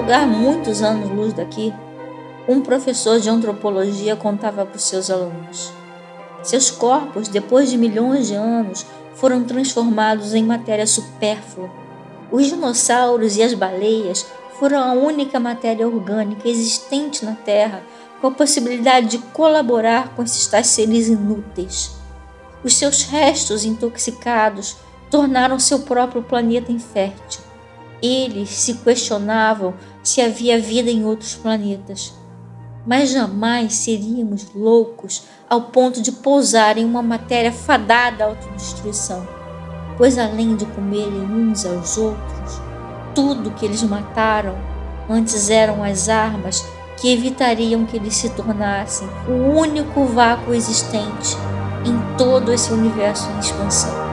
lugar muitos anos-luz daqui, um professor de antropologia contava para os seus alunos. Seus corpos, depois de milhões de anos, foram transformados em matéria supérflua. Os dinossauros e as baleias foram a única matéria orgânica existente na Terra com a possibilidade de colaborar com esses tais seres inúteis. Os seus restos intoxicados tornaram seu próprio planeta infértil. Eles se questionavam se havia vida em outros planetas mas jamais seríamos loucos ao ponto de pousar em uma matéria fadada à autodestruição, pois além de comerem uns aos outros, tudo que eles mataram antes eram as armas que evitariam que eles se tornassem o único vácuo existente em todo esse universo em expansão.